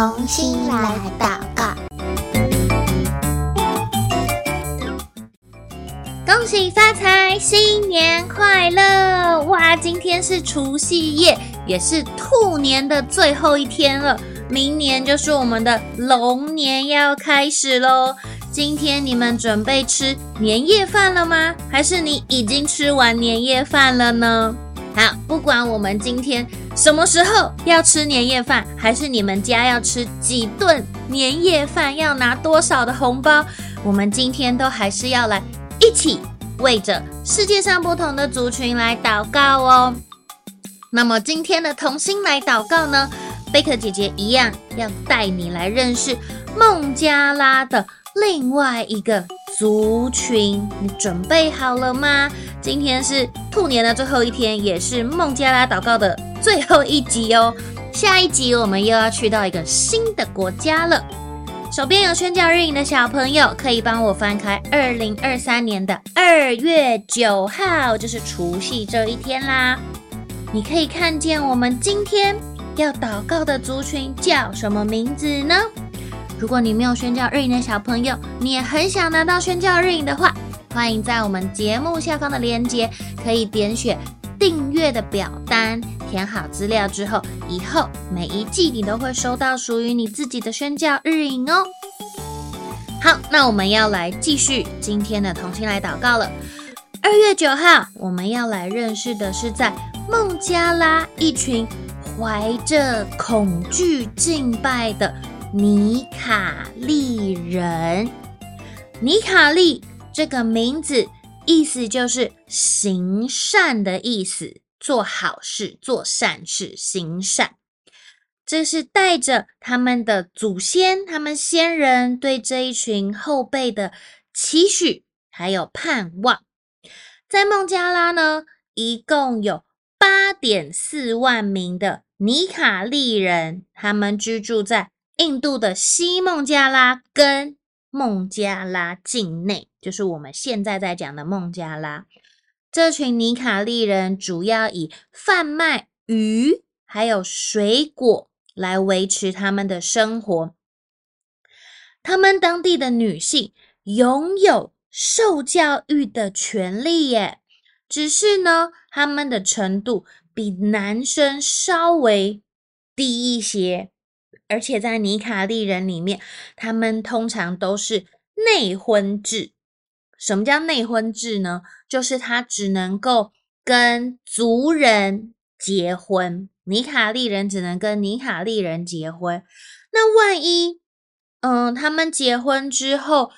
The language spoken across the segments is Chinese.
重新来祷告，恭喜发财，新年快乐！哇，今天是除夕夜，也是兔年的最后一天了。明年就是我们的龙年要开始喽。今天你们准备吃年夜饭了吗？还是你已经吃完年夜饭了呢？好，不管我们今天什么时候要吃年夜饭，还是你们家要吃几顿年夜饭，要拿多少的红包，我们今天都还是要来一起为着世界上不同的族群来祷告哦。那么今天的同心来祷告呢，贝克姐姐一样要带你来认识孟加拉的另外一个族群，你准备好了吗？今天是兔年的最后一天，也是孟加拉祷告的最后一集哦。下一集我们又要去到一个新的国家了。手边有宣教日影的小朋友，可以帮我翻开二零二三年的二月九号，就是除夕这一天啦。你可以看见我们今天要祷告的族群叫什么名字呢？如果你没有宣教日影的小朋友，你也很想拿到宣教日影的话。欢迎在我们节目下方的链接，可以点选订阅的表单，填好资料之后，以后每一季你都会收到属于你自己的宣教日影哦。好，那我们要来继续今天的同心来祷告了。二月九号，我们要来认识的是在孟加拉一群怀着恐惧敬拜的尼卡利人，尼卡利。这个名字意思就是行善的意思，做好事、做善事、行善。这是带着他们的祖先、他们先人对这一群后辈的期许，还有盼望。在孟加拉呢，一共有八点四万名的尼卡利人，他们居住在印度的西孟加拉跟孟加拉境内。就是我们现在在讲的孟加拉，这群尼卡利人主要以贩卖鱼还有水果来维持他们的生活。他们当地的女性拥有受教育的权利耶，只是呢，他们的程度比男生稍微低一些，而且在尼卡利人里面，他们通常都是内婚制。什么叫内婚制呢？就是他只能够跟族人结婚，尼卡利人只能跟尼卡利人结婚。那万一，嗯，他们结婚之后，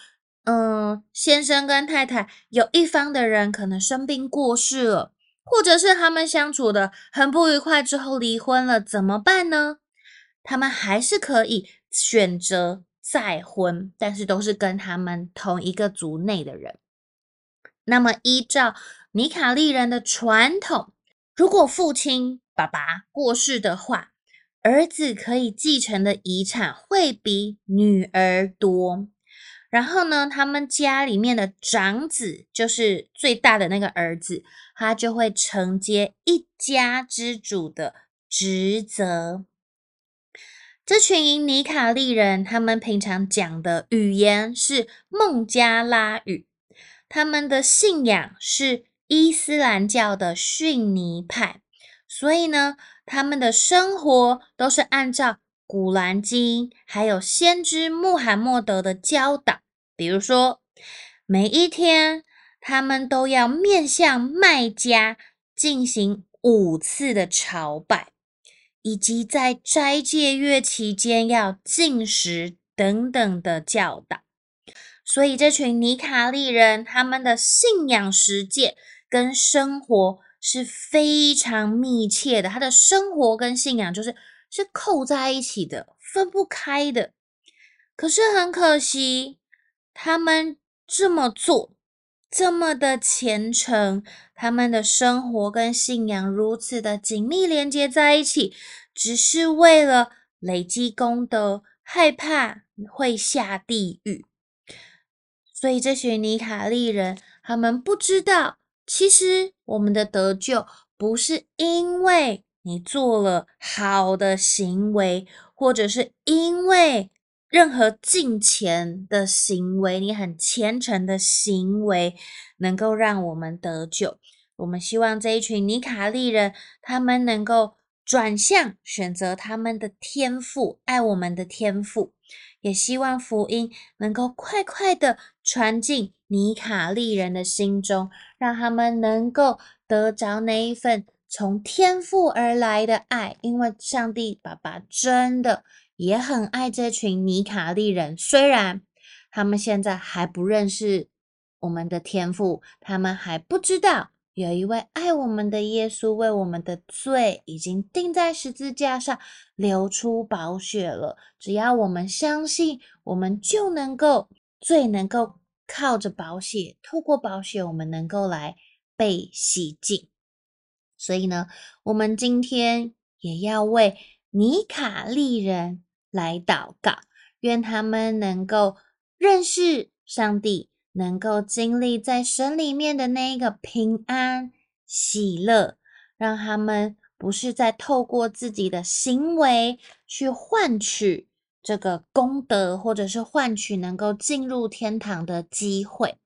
嗯，先生跟太太有一方的人可能生病过世了，或者是他们相处的很不愉快之后离婚了，怎么办呢？他们还是可以选择。再婚，但是都是跟他们同一个族内的人。那么，依照尼卡利人的传统，如果父亲爸爸过世的话，儿子可以继承的遗产会比女儿多。然后呢，他们家里面的长子，就是最大的那个儿子，他就会承接一家之主的职责。这群尼卡利人，他们平常讲的语言是孟加拉语，他们的信仰是伊斯兰教的逊尼派，所以呢，他们的生活都是按照古兰经还有先知穆罕默德的教导，比如说，每一天他们都要面向麦加进行五次的朝拜。以及在斋戒月期间要禁食等等的教导，所以这群尼卡利人他们的信仰实践跟生活是非常密切的，他的生活跟信仰就是是扣在一起的，分不开的。可是很可惜，他们这么做这么的虔诚。他们的生活跟信仰如此的紧密连接在一起，只是为了累积功德，害怕会下地狱。所以这群尼卡利人，他们不知道，其实我们的得救不是因为你做了好的行为，或者是因为任何敬虔的行为，你很虔诚的行为，能够让我们得救。我们希望这一群尼卡利人，他们能够转向，选择他们的天赋，爱我们的天赋。也希望福音能够快快的传进尼卡利人的心中，让他们能够得着那一份从天赋而来的爱。因为上帝爸爸真的也很爱这群尼卡利人，虽然他们现在还不认识我们的天父，他们还不知道。有一位爱我们的耶稣，为我们的罪已经钉在十字架上，流出宝血了。只要我们相信，我们就能够罪能够靠着宝血，透过宝血，我们能够来被洗净。所以呢，我们今天也要为尼卡利人来祷告，愿他们能够认识上帝。能够经历在神里面的那一个平安喜乐，让他们不是在透过自己的行为去换取这个功德，或者是换取能够进入天堂的机会，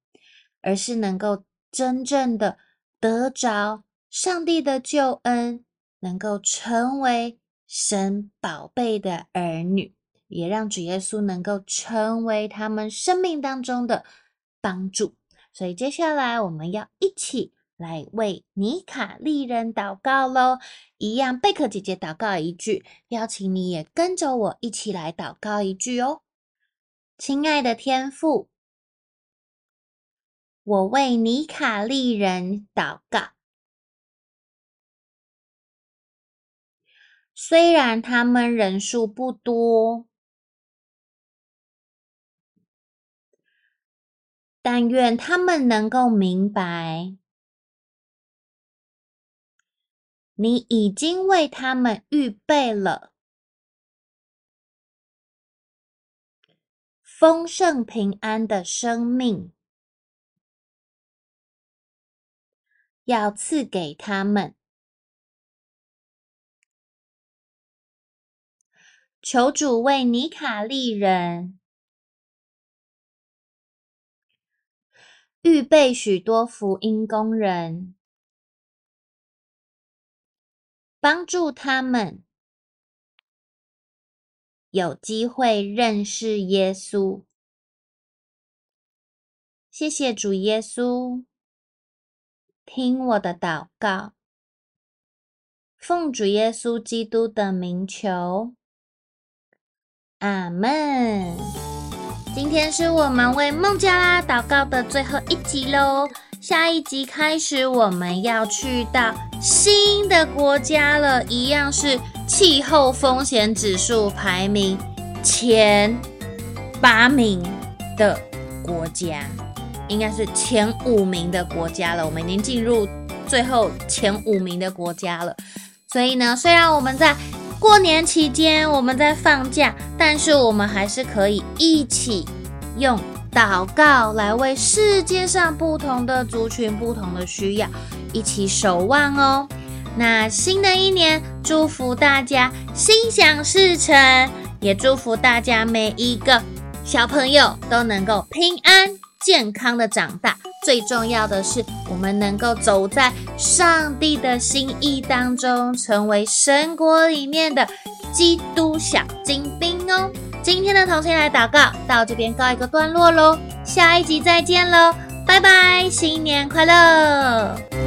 而是能够真正的得着上帝的救恩，能够成为神宝贝的儿女，也让主耶稣能够成为他们生命当中的。帮助，所以接下来我们要一起来为尼卡利人祷告喽。一样，贝壳姐姐祷告一句，邀请你也跟着我一起来祷告一句哦。亲爱的天父，我为尼卡利人祷告，虽然他们人数不多。但愿他们能够明白，你已经为他们预备了丰盛平安的生命，要赐给他们。求主为尼卡利人。预备许多福音工人，帮助他们有机会认识耶稣。谢谢主耶稣，听我的祷告，奉主耶稣基督的名求，阿门。今天是我们为孟加拉祷告的最后一集喽。下一集开始，我们要去到新的国家了，一样是气候风险指数排名前八名的国家，应该是前五名的国家了。我们已经进入最后前五名的国家了。所以呢，虽然我们在过年期间我们在放假，但是我们还是可以一起用祷告来为世界上不同的族群、不同的需要一起守望哦。那新的一年，祝福大家心想事成，也祝福大家每一个小朋友都能够平安健康的长大。最重要的是，我们能够走在上帝的心意当中，成为神国里面的基督小精兵哦。今天的同心来祷告到这边告一个段落喽，下一集再见喽，拜拜，新年快乐！